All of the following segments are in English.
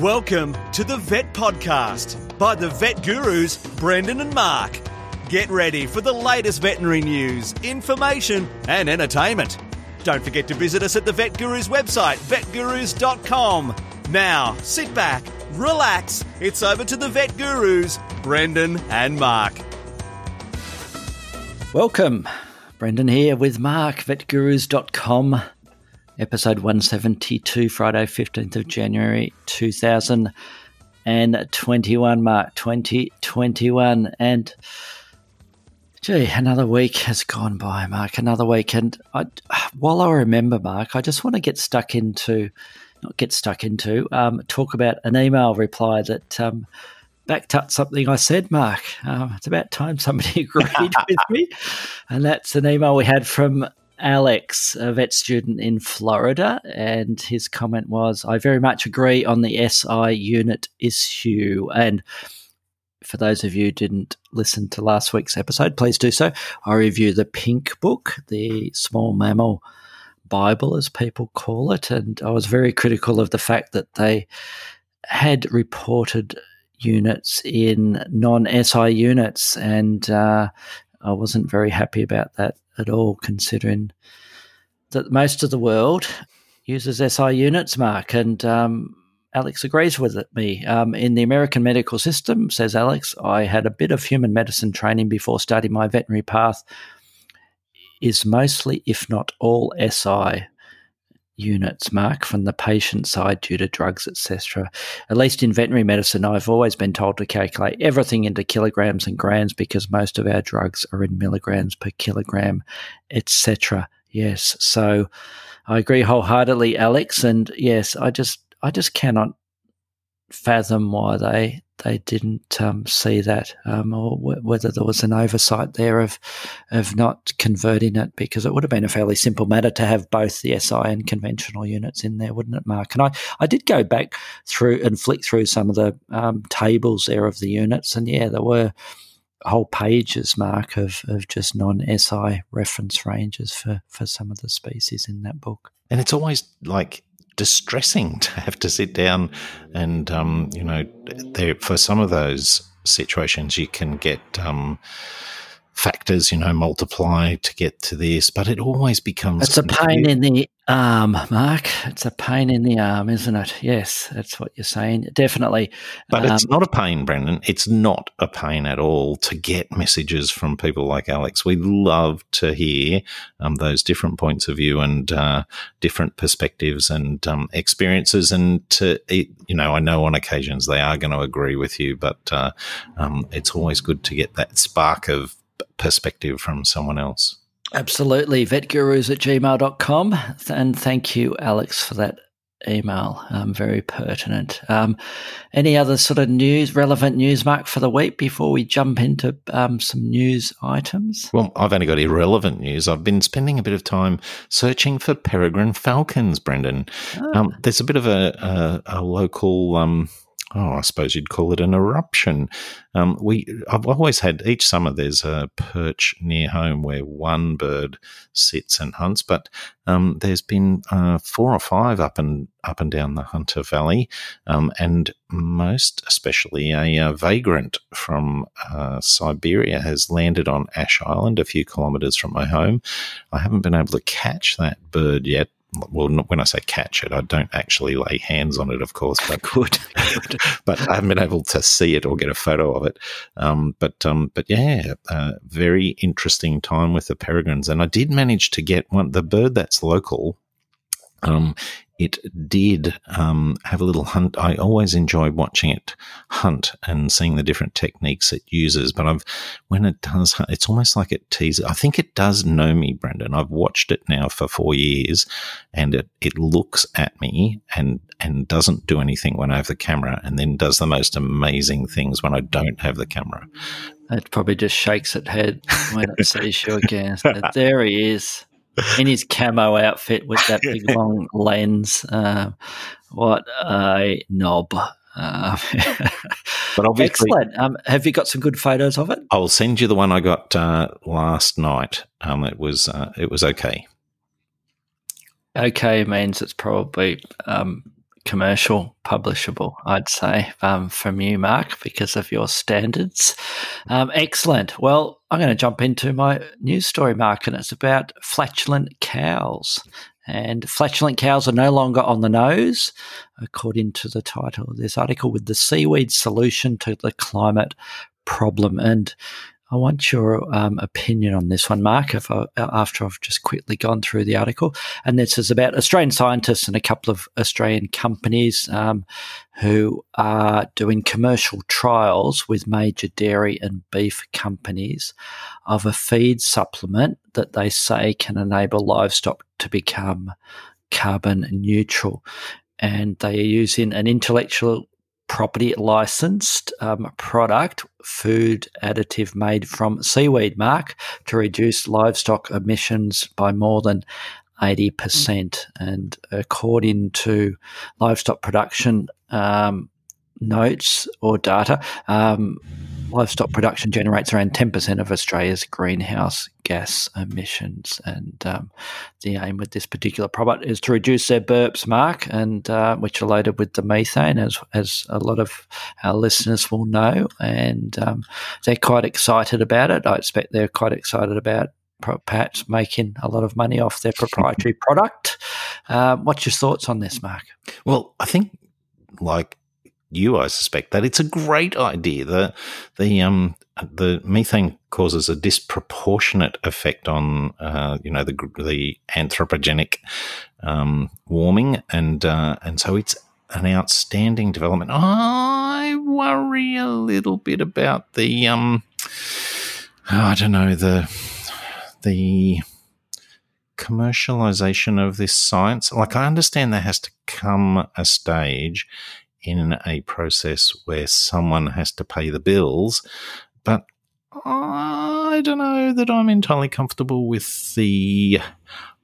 Welcome to the Vet Podcast by the vet gurus Brendan and Mark. Get ready for the latest veterinary news, information, and entertainment. Don't forget to visit us at the Vet Gurus website, vetgurus.com. Now, sit back, relax. It's over to the Vet Gurus, Brendan and Mark. Welcome. Brendan here with Mark, vetgurus.com episode 172, Friday, 15th of January 2021. Mark, 2021. And gee, another week has gone by, Mark. Another week. And I, while I remember, Mark, I just want to get stuck into, not get stuck into, um, talk about an email reply that. Um, backed up something I said, Mark. Um, it's about time somebody agreed with me. And that's an email we had from Alex, a vet student in Florida, and his comment was, I very much agree on the SI unit issue. And for those of you who didn't listen to last week's episode, please do so. I review the Pink Book, the small mammal Bible, as people call it. And I was very critical of the fact that they had reported units in non SI units. And uh, I wasn't very happy about that at all, considering that most of the world uses SI units, Mark, and um, Alex agrees with me. Um, in the American medical system, says Alex, I had a bit of human medicine training before starting my veterinary path, is mostly, if not all, SI units, Mark, from the patient side due to drugs, etc. At least in veterinary medicine, I've always been told to calculate everything into kilograms and grams because most of our drugs are in milligrams per kilogram, etc. Yes, so I agree wholeheartedly, Alex, and yes, I just I just cannot fathom why they they didn't um, see that, um, or w- whether there was an oversight there of of not converting it, because it would have been a fairly simple matter to have both the SI and conventional units in there, wouldn't it, Mark? And I, I did go back through and flick through some of the um, tables there of the units, and yeah, there were whole pages, Mark, of, of just non SI reference ranges for, for some of the species in that book. And it's always like distressing to have to sit down and um, you know there for some of those situations you can get um, factors, you know, multiply to get to this, but it always becomes. It's a pain in the arm, Mark. It's a pain in the arm, isn't it? Yes, that's what you're saying. Definitely. But um, it's not a pain, Brendan. It's not a pain at all to get messages from people like Alex. We love to hear um, those different points of view and uh, different perspectives and um, experiences. And to, you know, I know on occasions they are going to agree with you, but uh, um, it's always good to get that spark of perspective from someone else. Absolutely. Vetgurus at gmail.com. And thank you, Alex, for that email. Um, very pertinent. Um, any other sort of news, relevant news, Mark, for the week before we jump into um, some news items? Well, I've only got irrelevant news. I've been spending a bit of time searching for peregrine falcons, Brendan. Ah. there's a bit of a, a, a local um, oh, I suppose you'd call it an eruption. Um, we, I've always had each summer there's a perch near home where one bird sits and hunts, but um, there's been uh, four or five up and up and down the Hunter Valley, um, and most especially a, a vagrant from uh, Siberia has landed on Ash Island, a few kilometres from my home. I haven't been able to catch that bird yet, well, when I say catch it, I don't actually lay hands on it, of course, but good. but I haven't been able to see it or get a photo of it. Um, but um, but yeah, uh, very interesting time with the peregrines, and I did manage to get one the bird that's local. Um, it did um, have a little hunt. I always enjoy watching it hunt and seeing the different techniques it uses. But I've when it does, it's almost like it teases. I think it does know me, Brendan. I've watched it now for four years, and it it looks at me and and doesn't do anything when I have the camera, and then does the most amazing things when I don't have the camera. It probably just shakes its head when it sees you again. there he is in his camo outfit with that big long lens. Uh, what a knob. Uh, but obviously, excellent. Um, have you got some good photos of it? I'll send you the one I got uh, last night. Um, it was uh, it was okay. Okay means it's probably um, commercial publishable, I'd say, um, from you, Mark, because of your standards. Um, excellent. Well, I'm going to jump into my news story, Mark, and it's about flatulent cows. And flatulent cows are no longer on the nose, according to the title of this article, with the seaweed solution to the climate problem. And I want your um, opinion on this one, Mark, if I, after I've just quickly gone through the article. And this is about Australian scientists and a couple of Australian companies um, who are doing commercial trials with major dairy and beef companies of a feed supplement that they say can enable livestock to become carbon neutral. And they are using an intellectual property licensed um, product, food additive made from seaweed mark to reduce livestock emissions by more than 80%. And according to livestock production um, notes or data, um, livestock production generates around 10% of Australia's greenhouse gas emissions. And um, the aim with this particular product is to reduce their burps, Mark, and uh, which are loaded with the methane, as, as a lot of our listeners will know. And um, they're quite excited about it. I expect they're quite excited about perhaps making a lot of money off their proprietary product. Um, what's your thoughts on this, Mark? Well, I think like you, I suspect that it's a great idea. The the um the methane causes a disproportionate effect on uh, you know the the anthropogenic um, warming, and uh, and so it's an outstanding development. I worry a little bit about the um I don't know the the commercialization of this science. Like I understand there has to come a stage in a process where someone has to pay the bills. But I don't know that I'm entirely comfortable with the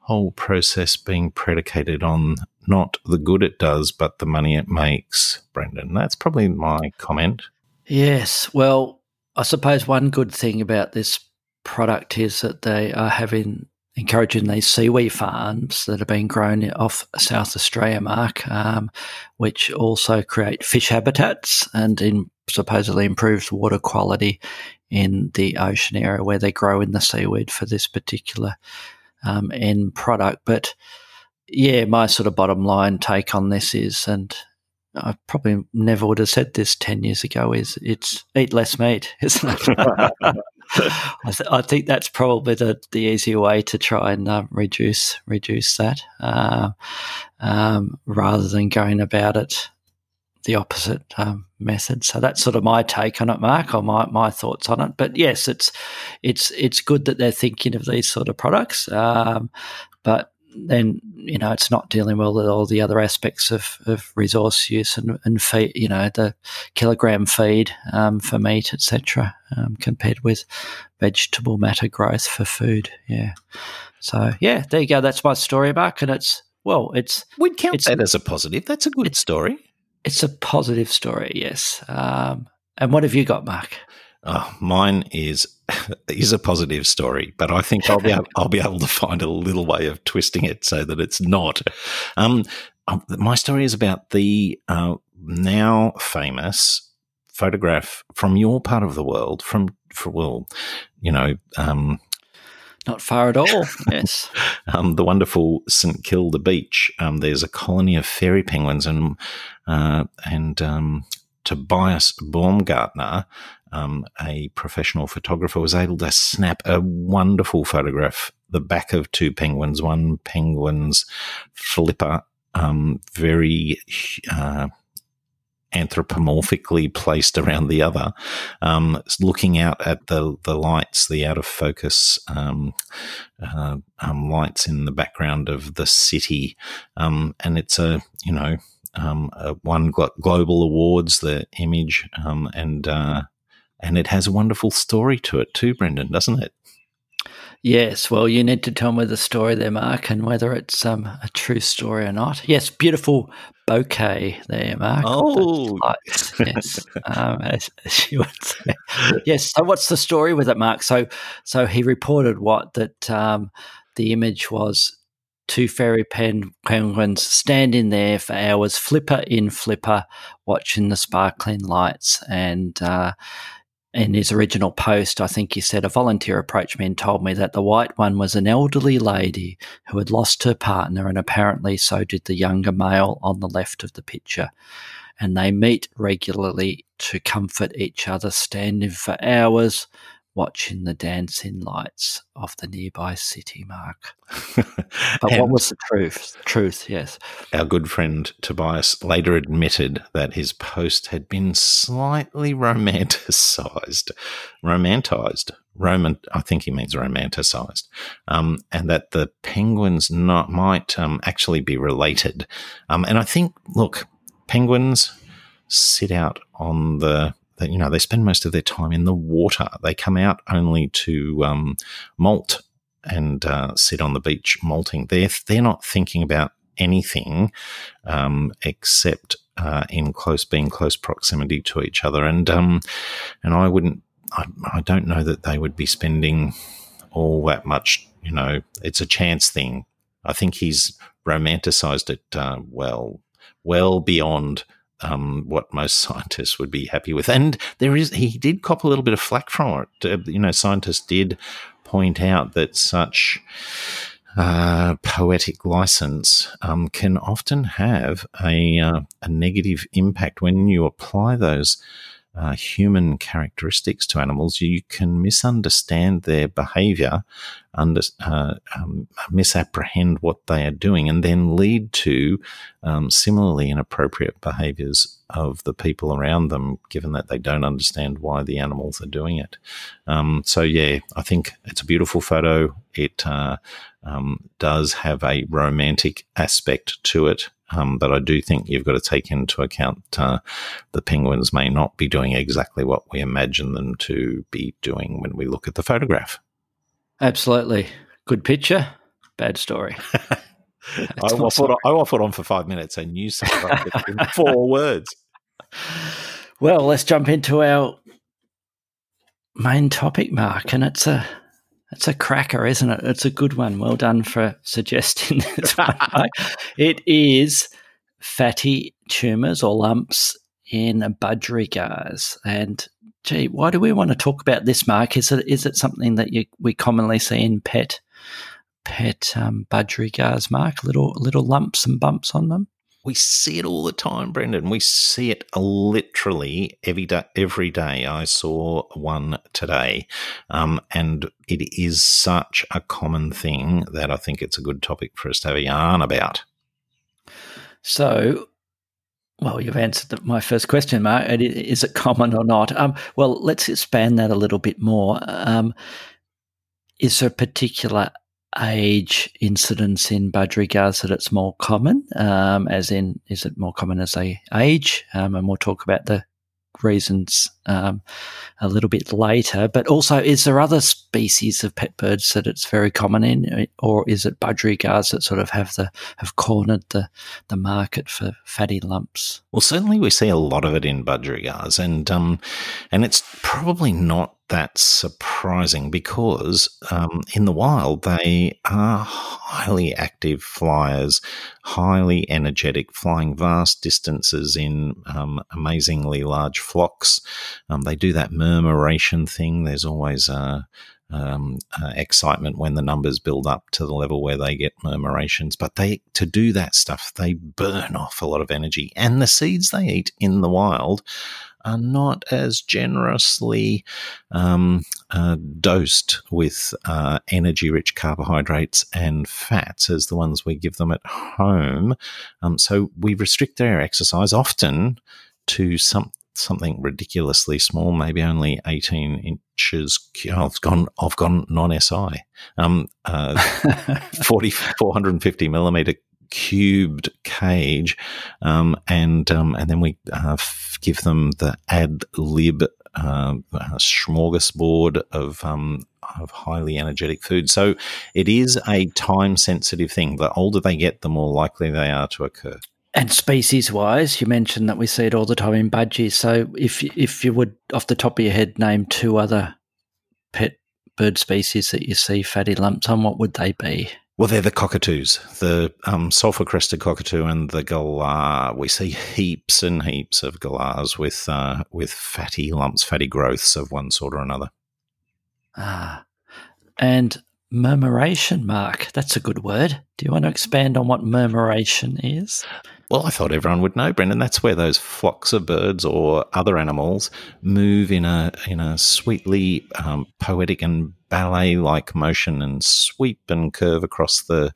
whole process being predicated on not the good it does, but the money it makes, Brendan. That's probably my comment. Yes. Well, I suppose one good thing about this product is that they are having encouraging these seaweed farms that are being grown off South Australia, Mark, um, which also create fish habitats and in, supposedly improves water quality in the ocean area where they grow in the seaweed for this particular um, end product. But yeah, my sort of bottom line take on this is, and I probably never would have said this 10 years ago, is it's eat less meat, isn't it? I, th- I, think that's probably the, the easier way to try and uh, reduce reduce that, uh, um, rather than going about it the opposite um, method. So that's sort of my take on it, Mark, or my, my thoughts on it. But yes, it's it's it's good that they're thinking of these sort of products, um, but then you know it's not dealing well with all the other aspects of, of resource use and, and feed you know the kilogram feed um, for meat etc um, compared with vegetable matter growth for food. Yeah. So yeah there you go. That's my story mark and it's well it's we'd count that as a positive. That's a good story. it's a positive story yes. Um, and what have you got mark? Oh, mine is is a positive story, but I think I'll be able, I'll be able to find a little way of twisting it so that it's not. Um, um my story is about the uh, now famous photograph from your part of the world, from for well, you know, um, not far at all. Yes, um, the wonderful St Kilda beach. Um, there's a colony of fairy penguins, and uh, and um, Tobias Baumgaertner um, a professional photographer was able to snap a wonderful photograph, the back of two penguins, one penguin's flipper, um, very uh, anthropomorphically placed around the other, um, looking out at the, the lights, the out of focus um, uh, um, lights in the background of the city. Um, and it's a, you know, um, uh, won global awards, the image, um, and uh, and it has a wonderful story to it too, Brendan, doesn't it? Yes, well, you need to tell me the story there, Mark, and whether it's um, a true story or not. Yes, beautiful bouquet there, Mark. Oh, yes, um, as, as, you would say. Yes. So, what's the story with it, Mark? So, so he reported what that um, the image was two fairy pen penguins standing there for hours, flipper in flipper, watching the sparkling lights. And uh, in his original post, I think he said a volunteer approached me and told me that the white one was an elderly lady who had lost her partner, and apparently so did the younger male on the left of the picture. And they meet regularly to comfort each other, standing for hours watching the dancing lights of the nearby city, Mark. but what was the truth? Truth, yes. Our good friend Tobias later admitted that his post had been slightly romanticized, romanticized, Roman. I think he means romanticized, um, and that the penguins not might um, actually be related. Um, and I think, look, penguins sit out on the you know they spend most of their time in the water. They come out only to um, molt and uh, sit on the beach molting. They're they're not thinking about anything um, except uh, in close being close proximity to each other. And um, and I wouldn't. I, I don't know that they would be spending all that much. You know, it's a chance thing. I think he's romanticized it uh, well, well beyond um, what most scientists would be happy with. And there is, he did cop a little bit of flack from it. Uh, you know, scientists did point out that such uh, poetic license um, can often have a, uh, a negative impact when you apply those uh, human characteristics to animals, you can misunderstand their behavior, under, uh, um, misapprehend what they are doing, and then lead to um, similarly inappropriate behaviors of the people around them, given that they don't understand why the animals are doing it. Um, so, yeah, I think it's a beautiful photo. It uh, um, does have a romantic aspect to it. Um, but I do think you've got to take into account uh, the penguins may not be doing exactly what we imagine them to be doing when we look at the photograph. Absolutely. Good picture, bad story. I waffled, on, I waffled on for five minutes and you said in four words. Well, let's jump into our main topic, Mark, and it's a it's a cracker, isn't it? It's a good one. Well done for suggesting this one. it is fatty tumours or lumps in budgerigars. And gee, why do we want to talk about this, Mark? Is it is it something that you, we commonly see in pet pet um, budgerigars, Mark? Little little lumps and bumps on them. We see it all the time, Brendan. We see it literally every day. Every day, I saw one today, um, and it is such a common thing that I think it's a good topic for us to have a yarn about. So, well, you've answered the, my first question, Mark. Is it common or not? Um, well, let's expand that a little bit more. Um, is there a particular age incidence in budgerigars that it's more common, um, as in, is it more common as they age? Um, and we'll talk about the reasons um, a little bit later. But also, is there other species of pet birds that it's very common in, or is it budgerigars that sort of have the have cornered the the market for fatty lumps? Well, certainly we see a lot of it in budgerigars, and um, and it's probably not that surprising because um, in the wild they are highly active flyers, highly energetic, flying vast distances in um, amazingly large flocks. Um, they do that murmuration thing. There's always a um, uh, excitement when the numbers build up to the level where they get murmurations. But they to do that stuff, they burn off a lot of energy, and the seeds they eat in the wild are not as generously um, uh, dosed with uh, energy rich carbohydrates and fats as the ones we give them at home. Um, so we restrict their exercise often to some something ridiculously small, maybe only 18 inches. Oh, I've gone, I've gone non SI. Um, uh, 40, 450 millimeter cubed cage. Um, and, um, and then we uh, f- give them the ad lib uh, smorgasbord of, um, of highly energetic food. So it is a time sensitive thing. The older they get, the more likely they are to occur. And species wise, you mentioned that we see it all the time in budgies. So if if you would, off the top of your head, name two other pet bird species that you see fatty lumps on, what would they be? Well, they're the cockatoos, the um, sulfur crested cockatoo and the galah. We see heaps and heaps of galahs with uh, with fatty lumps, fatty growths of one sort or another. Ah, and murmuration, Mark. That's a good word. Do you want to expand on what murmuration is? Well, I thought everyone would know, Brendan. That's where those flocks of birds or other animals move in a in a sweetly um, poetic and ballet-like motion and sweep and curve across the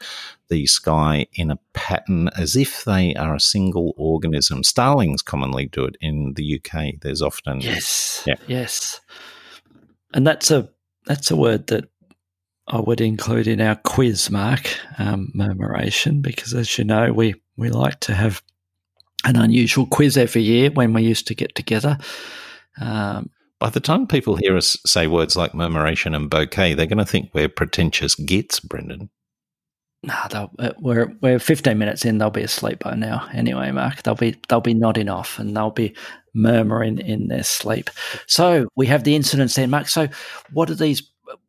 the sky in a pattern as if they are a single organism. Starlings commonly do it in the UK. There's often yes, yeah. yes, and that's a that's a word that I would include in our quiz, Mark, um, murmuration, because as you know, we, we like to have an unusual quiz every year when we used to get together. Um, By the time people hear us say words like murmuration and bouquet, they're going to think we're pretentious gits, Brendan. No, uh, we're we're 15 minutes in. They'll be asleep by now. Anyway, Mark, they'll be they'll be nodding off and they'll be murmuring in their sleep. So we have the incidents then, Mark. So what are these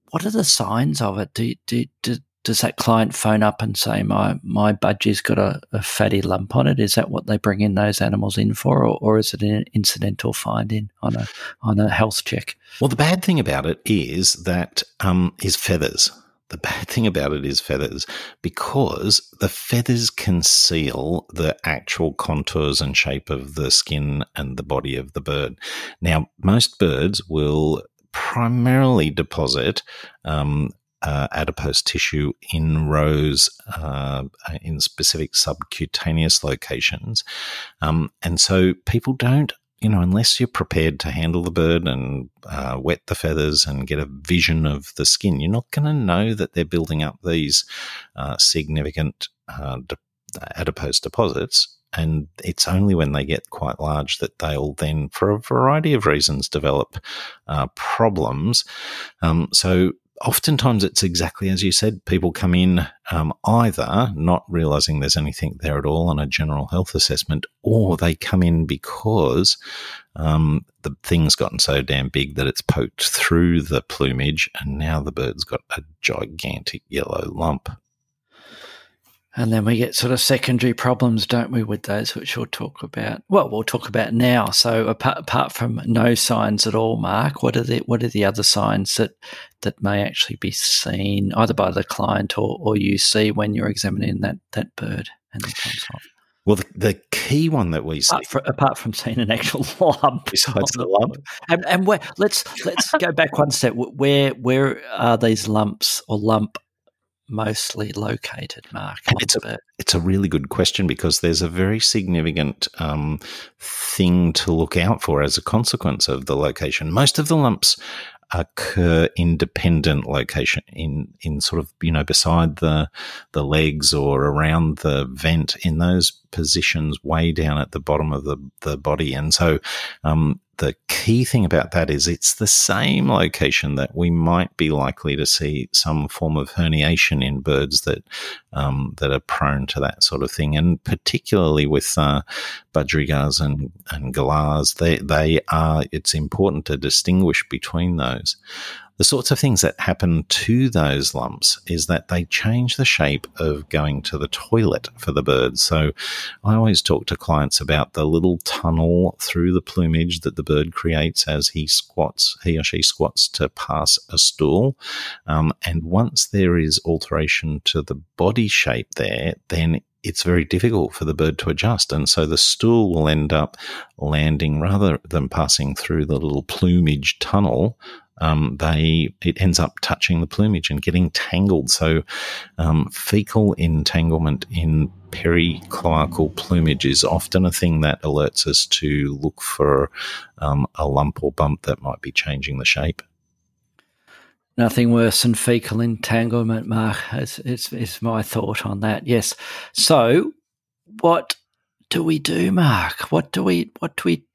what are the signs of it? Do, do, do, does that client phone up and say my my budgie's got a, a, fatty lump on it? Is that what they bring in those animals in for, or, or is it an incidental finding on a on a health check? Well, the bad thing about it is that um, is feathers. The bad thing about it is feathers because the feathers conceal the actual contours and shape of the skin and the body of the bird. Now, most birds will primarily deposit um, uh, adipose tissue in rows uh, in specific subcutaneous locations. Um, and so people don't, you know, unless you're prepared to handle the bird and uh, wet the feathers and get a vision of the skin, you're not going to know that they're building up these uh, significant uh, de- adipose deposits and it's only when they get quite large that they'll then, for a variety of reasons, develop uh, problems. Um, so oftentimes it's exactly as you said. People come in um, either not realizing there's anything there at all on a general health assessment, or they come in because um, the thing's gotten so damn big that it's poked through the plumage, and now the bird's got a gigantic yellow lump. And then we get sort of secondary problems, don't we, with those, which we'll talk about. Well, we'll talk about now. So, apart, apart from no signs at all, Mark, what are the what are the other signs that that may actually be seen either by the client or, or you see when you're examining that that bird and the? Well, the, the, key one that we see, apart, for, apart from seeing an actual lump, besides the lump, and, and where let's let's go back one step. Where where are these lumps or lump mostly located, Mark? It's a, it's a really good question because there's a very significant um, thing to look out for as a consequence of the location. Most of the lumps occur independent location in in sort of you know beside the the legs or around the vent in those positions way down at the bottom of the the body and so um, the key thing about that is it's the same location that we might be likely to see some form of herniation in birds that um, that are prone to that sort of thing, and particularly with uh, budgerigars and and galahs, they they are. It's important to distinguish between those. The sorts of things that happen to those lumps is that they change the shape of going to the toilet for the birds. So I always talk to clients about the little tunnel through the plumage that the bird creates as he squats, he or she squats to pass a stool. Um, and once there is alteration to the body shape there, then it's very difficult for the bird to adjust. And so the stool will end up landing rather than passing through the little plumage tunnel um, they it ends up touching the plumage and getting tangled. So, um, fecal entanglement in pericloacal plumage is often a thing that alerts us to look for um, a lump or bump that might be changing the shape. Nothing worse than fecal entanglement, Mark. It's, it's, it's my thought on that. Yes. So, what do we do, Mark? What do we what do we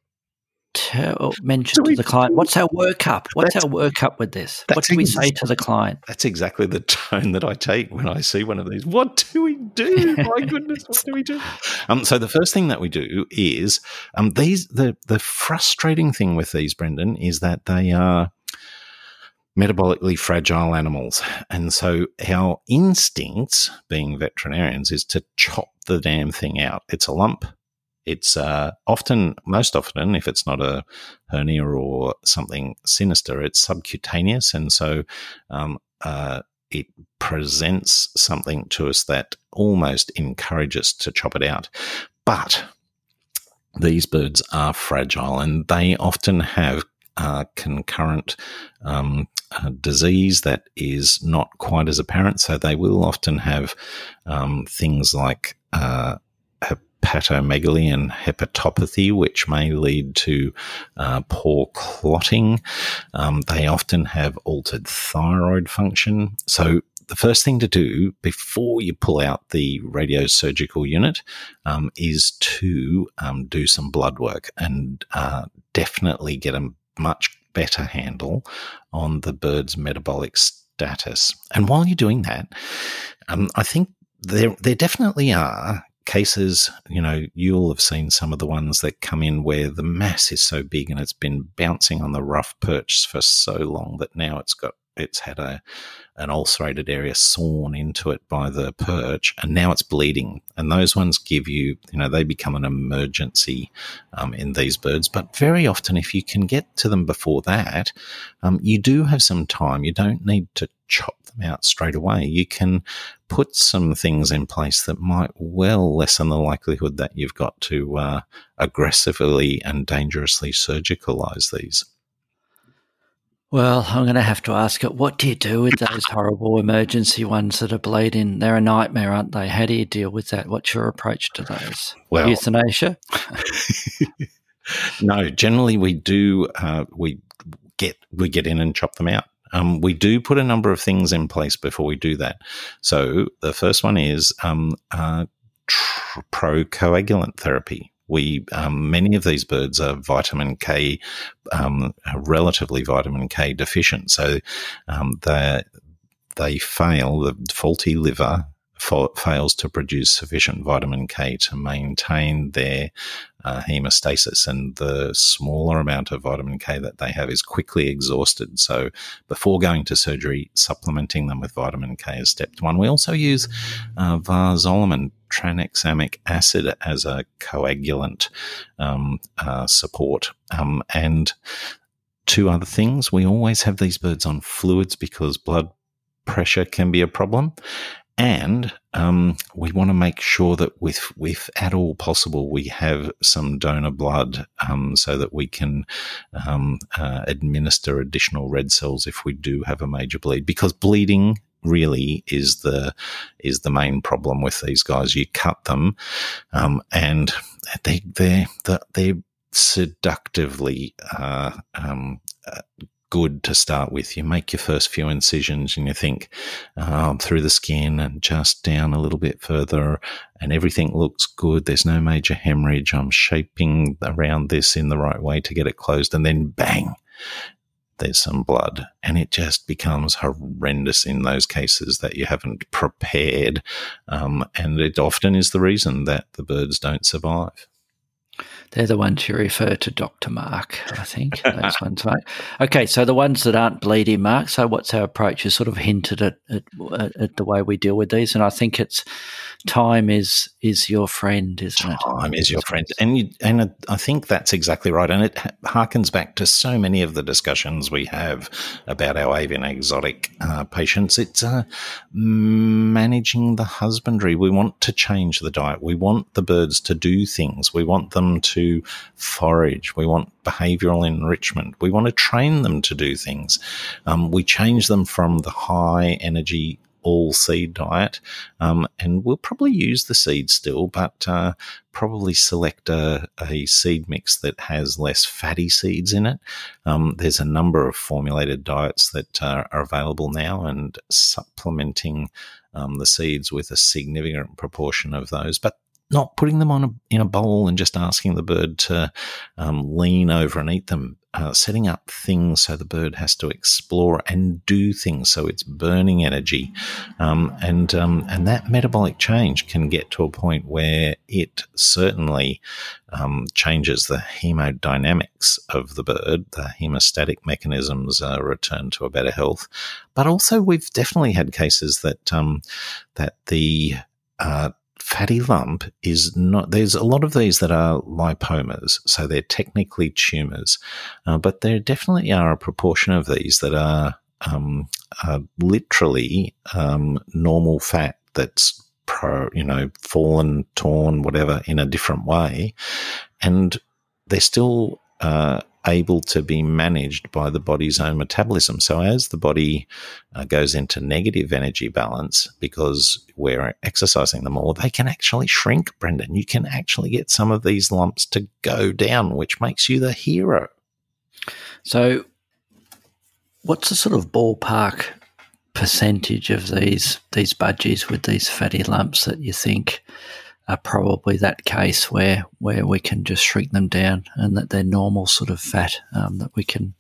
tell mention to the client. What's our workup what's our workup with this? What do we say to the client? that's exactly the tone that i take when i see one of these. What do we do? My goodness what do we do? Um, so the first thing that we do is um, these the the frustrating thing with these brendan is that they are metabolically fragile animals. And so our instincts, being veterinarians, is to chop the damn thing out. It's a lump. It's uh, often, most often, if it's not a hernia or something sinister, it's subcutaneous. And so um, uh, it presents something to us that almost encourages to chop it out. But these birds are fragile and they often have uh, concurrent um, disease that is not quite as apparent. So they will often have um, things like uh, hepatomegaly and hepatopathy, which may lead to uh, poor clotting. Um, they often have altered thyroid function. So the first thing to do before you pull out the radiosurgical unit um, is to um, do some blood work and uh, definitely get a much better handle on the bird's metabolic status. And while you're doing that, um, I think there there definitely are cases, you know, you'll have seen some of the ones that come in where the mass is so big and it's been bouncing on the rough perch for so long that now it's got it's had a an ulcerated area sawn into it by the perch, and now it's bleeding. And those ones give you, you know, they become an emergency um, in these birds. But very often, if you can get to them before that, um, you do have some time. You don't need to chop them out straight away. You can put some things in place that might well lessen the likelihood that you've got to uh, aggressively and dangerously surgicalize these. Well, I'm going to have to ask it. What do you do with those horrible emergency ones that are bleeding? They're a nightmare, aren't they? How do you deal with that? What's your approach to those? Well, euthanasia. no, generally we do. Uh, we get we get in and chop them out. Um, we do put a number of things in place before we do that. So the first one is um, uh, tr- procoagulant therapy we um, many of these birds are vitamin K, um, relatively vitamin K deficient, so um, they they fail. The faulty liver fa- fails to produce sufficient vitamin K to maintain their uh, hemostasis, and the smaller amount of vitamin K that they have is quickly exhausted. So, before going to surgery, supplementing them with vitamin K is step one. We also use uh, varzolamine tranexamic acid as a coagulant um, uh, support. Um, and two other things we always have these birds on fluids because blood pressure can be a problem. And um, we want to make sure that, with, if at all possible, we have some donor blood um, so that we can um, uh, administer additional red cells if we do have a major bleed. Because bleeding really is the is the main problem with these guys. You cut them, um, and they they they're seductively uh, um, uh, good to start with. You make your first few incisions and you think oh, through the skin and just down a little bit further, and everything looks good. There's no major hemorrhage. I'm shaping around this in the right way to get it closed, and then bang there's some blood, and it just becomes horrendous in those cases that you haven't prepared. Um, and it often is the reason that the birds don't survive. They're the ones you refer to Dr. Mark, I think. Those ones, right? Okay, so the ones that aren't bleeding, Mark. So, what's our approach? You sort of hinted at, at, at, the way we deal with these, and I think it's time is is your friend, isn't it? Time is your friend, and you, and I think that's exactly right. And it harkens back to so many of the discussions we have about our avian exotic uh, patients. It's uh, managing the husbandry. We want to change the diet. We want the birds to do things. We want them to forage. We want behavioral enrichment. We want to train them to do things. Um, we change them from the high energy all seed diet, um, and we'll probably use the seed still, but uh, probably select a, a, seed mix that has less fatty seeds in it. Um, there's a number of formulated diets that uh, are available now, and supplementing um, the seeds with a significant proportion of those, but not putting them on a, in a bowl and just asking the bird to um, lean over and eat them. uh, setting up things so the bird has to explore and do things. So it's burning energy, um, and um, and that metabolic change can get to a point where it certainly um, changes the hemodynamics of the bird. The hemostatic mechanisms return to a better health, but also we've definitely had cases that um, that the uh, fatty lump is not, there's a lot of these that are lipomas, so they're technically tumors, uh, but there definitely are a proportion of these that are, um, are literally um, normal fat that's pro, you know, fallen, torn, whatever, in a different way. And they're still uh, able to be managed by the body's own metabolism. So as the body uh, goes into negative energy balance because we're exercising them more, they can actually shrink, Brendan. You can actually get some of these lumps to go down, which makes you the hero. So what's the sort of ballpark percentage of these these budgies with these fatty lumps that you think are probably that case where where we can just shrink them down and that they're normal sort of fat um, that we can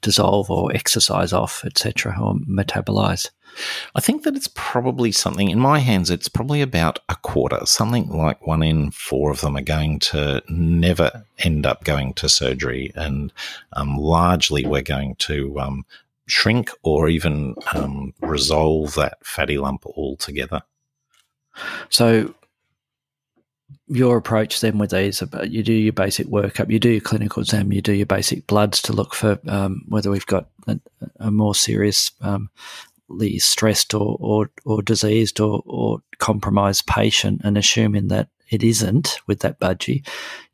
dissolve or exercise off, etc., or metabolize. I think that it's probably something in my hands. It's probably about a quarter, something like one in four of them are going to never end up going to surgery, and um, largely we're going to um, shrink or even um, resolve that fatty lump altogether. So, your approach then with these, you do your basic workup, you do your clinical exam, you do your basic bloods to look for um, whether we've got a, a more seriously um, stressed or, or, or diseased or, or compromised patient, and assuming that it isn't with that budgie,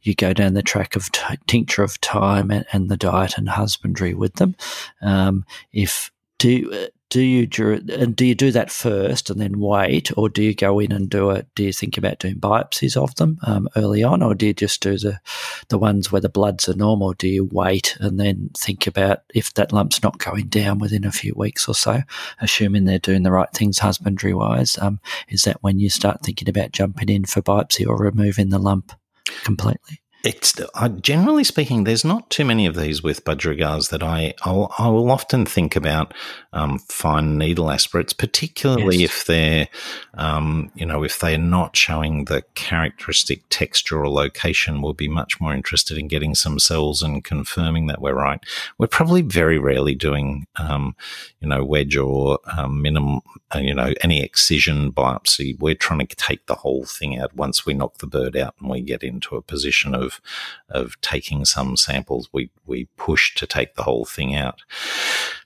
you go down the track of t- tincture of time and, and, the diet and husbandry with them. Um, if do do you and do you do that first and then wait, or do you go in and do it? Do you think about doing biopsies of them um, early on, or do you just do the the ones where the bloods are normal? Do you wait and then think about if that lump's not going down within a few weeks or so, assuming they're doing the right things husbandry wise? Um, is that when you start thinking about jumping in for biopsy or removing the lump completely? It's uh, generally speaking, there's not too many of these with budgerigars that I I'll, I will often think about um, fine needle aspirates, particularly yes. if they're um, you know if they're not showing the characteristic texture or location. We'll be much more interested in getting some cells and confirming that we're right. We're probably very rarely doing um, you know wedge or um, minimum uh, you know any excision biopsy. We're trying to take the whole thing out once we knock the bird out and we get into a position of of taking some samples. We we push to take the whole thing out.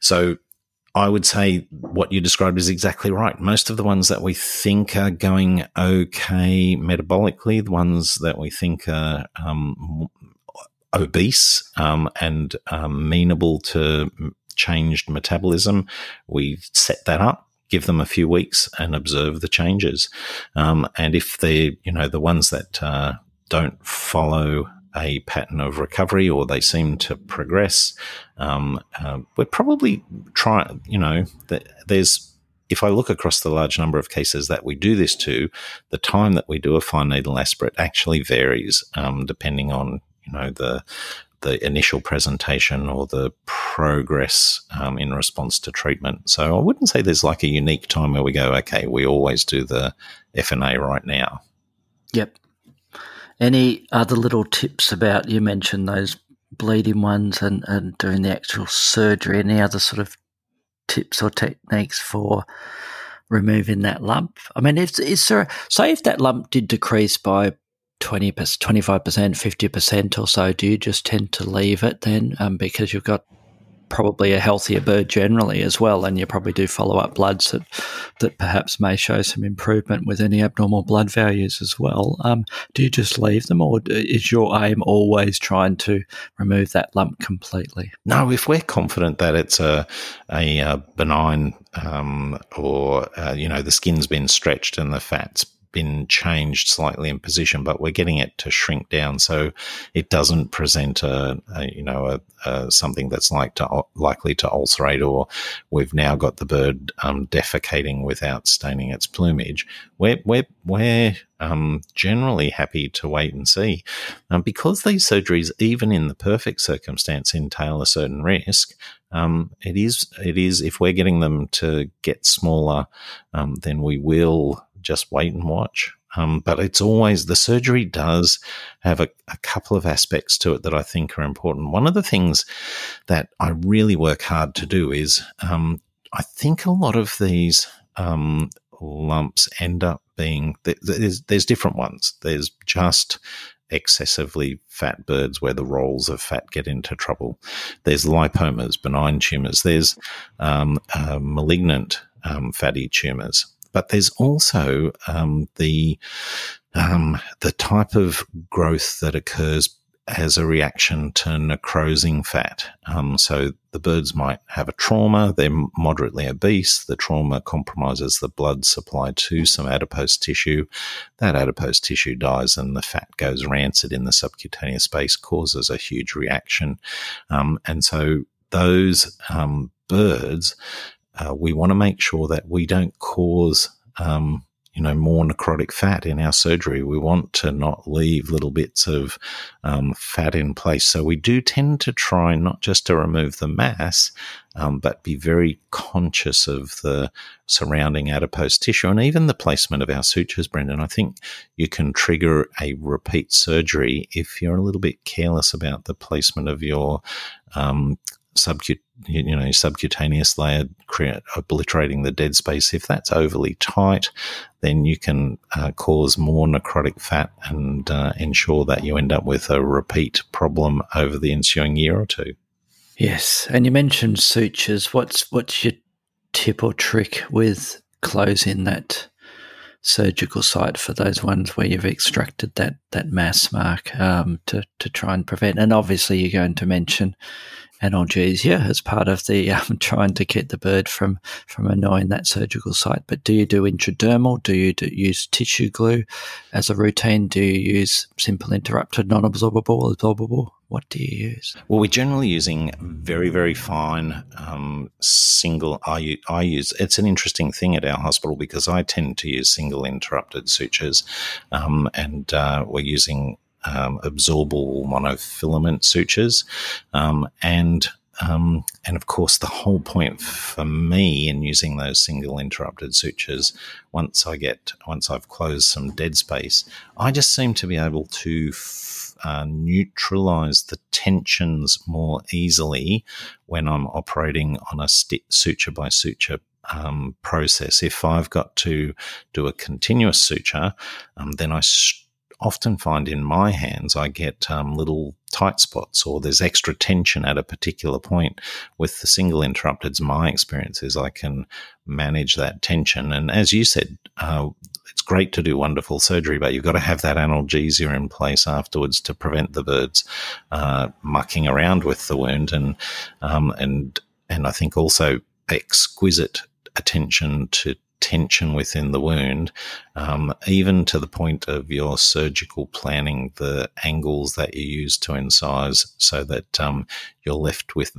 So I would say what you described is exactly right. Most of the ones that we think are going okay metabolically, the ones that we think are um, obese um, and um, amenable to changed metabolism, we set that up give them a few weeks and observe the changes. Um, and if they're, you know, the ones that uh, don't follow a pattern of recovery or they seem to progress, um, uh, we're probably trying, you know, there's, if I look across the large number of cases that we do this to, the time that we do a fine needle aspirate actually varies um, depending on, you know, the, the initial presentation or the progress um, in response to treatment. So I wouldn't say there's like a unique time where we go, okay, we always do the FNA right now. Yep. Any other little tips about you mentioned those bleeding ones and, and doing the actual surgery? Any other sort of tips or techniques for removing that lump? I mean, is, is there, say, if that lump did decrease by 20 25%, 50% or so, do you just tend to leave it then um, because you've got probably a healthier bird generally as well, and you probably do follow up bloods that that perhaps may show some improvement with any abnormal blood values as well. Um, do you just leave them, or is your aim always trying to remove that lump completely? No, if we're confident that it's a a, a benign um, or uh, you know the skin's been stretched and the fat's been changed slightly in position, but we're getting it to shrink down so it doesn't present a, a you know a, a, something that's like to likely to ulcerate, or we've now got the bird um, defecating without staining its plumage. We're we're we're um, generally happy to wait and see um, because these surgeries, even in the perfect circumstance, entail a certain risk. Um, it is it is if we're getting them to get smaller, um, then we will just wait and watch. Um, but it's always the surgery does have a, a, couple of aspects to it that I think are important. One of the things that I really work hard to do is um, I think a lot of these um, lumps end up being there's, there's different ones. There's just excessively fat birds where the rolls of fat get into trouble. There's lipomas, benign tumors. There's um, uh, malignant um, fatty tumors but there's also um, the um, the type of growth that occurs as a reaction to necrosing fat. Um, so the birds might have a trauma, they're moderately obese, the trauma compromises the blood supply to some adipose tissue. That adipose tissue dies and the fat goes rancid in the subcutaneous space, causes a huge reaction. Um, and so those um, birds uh, we want to make sure that we don't cause, um, you know, more necrotic fat in our surgery. We want to not leave little bits of um, fat in place. So we do tend to try not just to remove the mass, um, but be very conscious of the surrounding adipose tissue and even the placement of our sutures, Brendan. I think you can trigger a repeat surgery if you're a little bit careless about the placement of your um, subcut you know subcutaneous layer create, obliterating the dead space. If that's overly tight then you can uh, cause more necrotic fat and uh, ensure that you end up with a repeat problem over the ensuing year or two. Yes and you mentioned sutures. What's what's your tip or trick with closing that surgical site for those ones where you've extracted that that mass mark um, to to try and prevent. And obviously, you're going to mention analgesia as part of the um, trying to keep the bird from from annoying that surgical site. But do you do intradermal? Do you do, use tissue glue as a routine? Do you use simple interrupted, non-absorbable, absorbable? What do you use? Well, we're generally using very, very fine um, single. I, I use. It's an interesting thing at our hospital because I tend to use single interrupted sutures, um, and uh, we're using um, absorbable monofilament sutures, um, and um, and of course, the whole point for me in using those single interrupted sutures, once I get once I've closed some dead space, I just seem to be able to f- uh, neutralize the tensions more easily when I'm operating on a st- suture by suture um, process. If I've got to do a continuous suture, um, then I st- often find in my hands I get um, little tight spots or there's extra tension at a particular point. With the single interrupteds, my experience is I can manage that tension. And as you said, uh, it's great to do wonderful surgery, but you've got to have that analgesia in place afterwards to prevent the birds uh, mucking around with the wound. And um, and and I think also exquisite attention to tension within the wound, um, even to the point of your surgical planning, the angles that you use to incise so that um, you're left with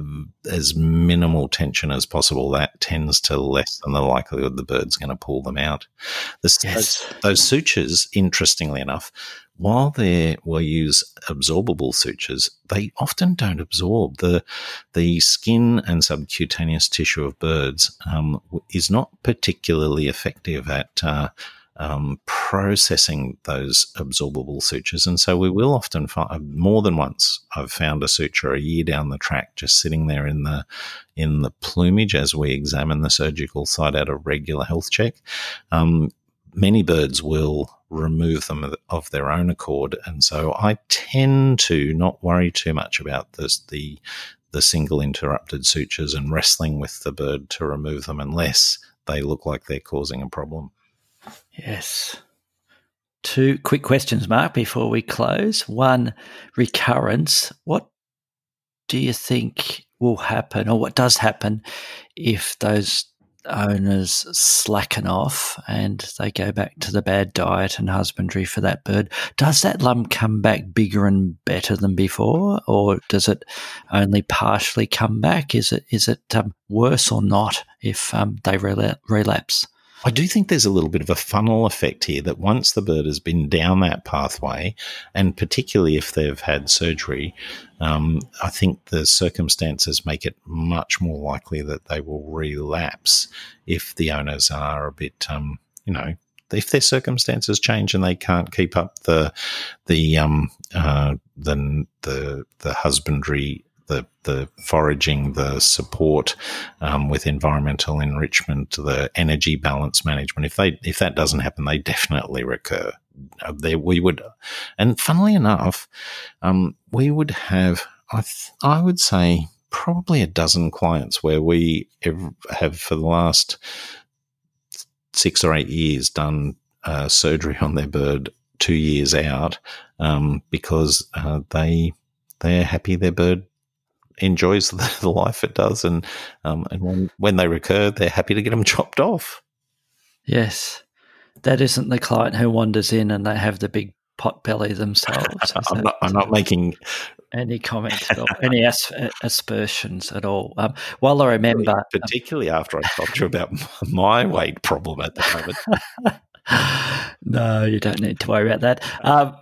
as minimal tension as possible. That tends to lessen the likelihood the bird's going to pull them out. yes. those, those sutures, interestingly enough, while they will use absorbable sutures, they often don't absorb. The, the skin and subcutaneous tissue of birds um, is not particularly effective at uh, um, processing those absorbable sutures. And so we will often find more than once I've found a suture a year down the track just sitting there in the in the plumage as we examine the surgical site at a regular health check. Um, many birds will remove them of their own accord. And so I tend to not worry too much about this, the, the single interrupted sutures and wrestling with the bird to remove them unless they look like they're causing a problem. Yes. Two quick questions, Mark, before we close. One, recurrence. What do you think will happen or what does happen if those owners slacken off and they go back to the bad diet and husbandry for that bird, does that lump come back bigger and better than before, or does it only partially come back? Is it is it um, worse or not if um, they relapse? I do think there's a little bit of a funnel effect here that once the bird has been down that pathway, and particularly if they've had surgery, um, I think the circumstances make it much more likely that they will relapse if the owners are a bit, um, you know, if their circumstances change and they can't keep up the the um, uh, the the the husbandry the the foraging, the support um, with environmental enrichment, the energy balance management. If they if that doesn't happen, they definitely recur. Uh, there we would, and funnily enough, um, we would have I th- I would say probably a dozen clients where we have for the last six or eight years done uh, surgery on their bird two years out um, because uh, they they're happy their bird enjoys the, the life it does, and um, and when when they recur, they're happy to get them chopped off. Yes, that isn't the client who wanders in and they have the big pot belly themselves. I'm, not, I'm not making any comments or any as- aspersions at all. Um, while I remember, um, particularly after I talked to you about my weight problem at the moment. no, you don't need to worry about that. Um,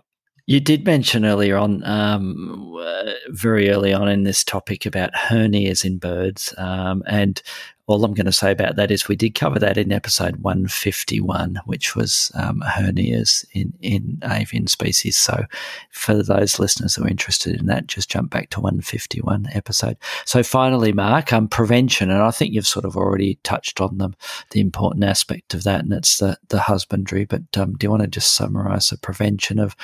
you did mention earlier on, um, uh, very early on in this topic about hernias in birds, um, and all I'm going to say about that is we did cover that in episode 151, which was um, hernias in, in avian species. So for those listeners who are interested in that, just jump back to 151 episode. So finally, Mark, um, prevention, and I think you've sort of already touched on them, the important aspect of that, and it's the, the husbandry. But um, do you want to just summarize the prevention of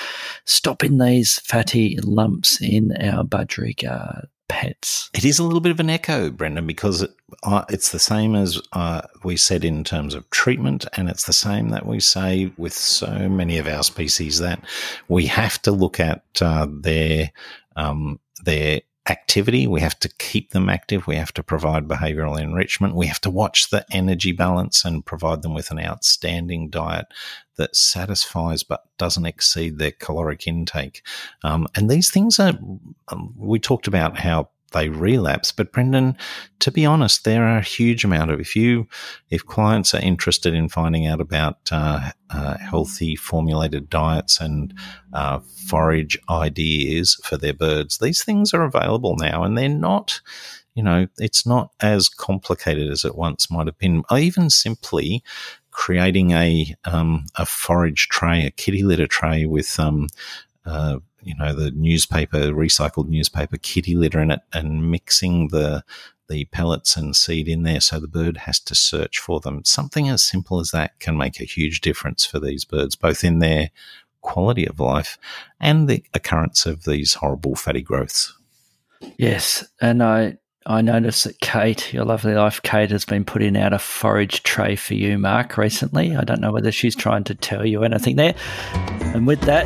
stopping these fatty lumps in our budgerigar pets. It is a little bit of an echo, Brendan, because it, uh, it's the same as uh, we said in terms of treatment, and it's the same that we say with so many of our species that we have to look at uh, their um, their activity. We have to keep them active. We have to provide behavioral enrichment. We have to watch the energy balance and provide them with an outstanding diet that satisfies but doesn't exceed their caloric intake. Um, and these things are, um, we talked about how they relapse. But Brendan, to be honest, there are a huge amount of if you if clients are interested in finding out about uh, uh, healthy formulated diets and uh, forage ideas for their birds, these things are available now, and they're not. You know, it's not as complicated as it once might have been. Even simply creating a um, a forage tray, a kitty litter tray with um, uh, you know the newspaper, recycled newspaper kitty litter in it, and mixing the the pellets and seed in there so the bird has to search for them. Something as simple as that can make a huge difference for these birds, both in their quality of life and the occurrence of these horrible fatty growths. Yes, and I I noticed that Kate, your lovely wife Kate, has been putting out a forage tray for you, Mark, recently. I don't know whether she's trying to tell you anything there. And with that,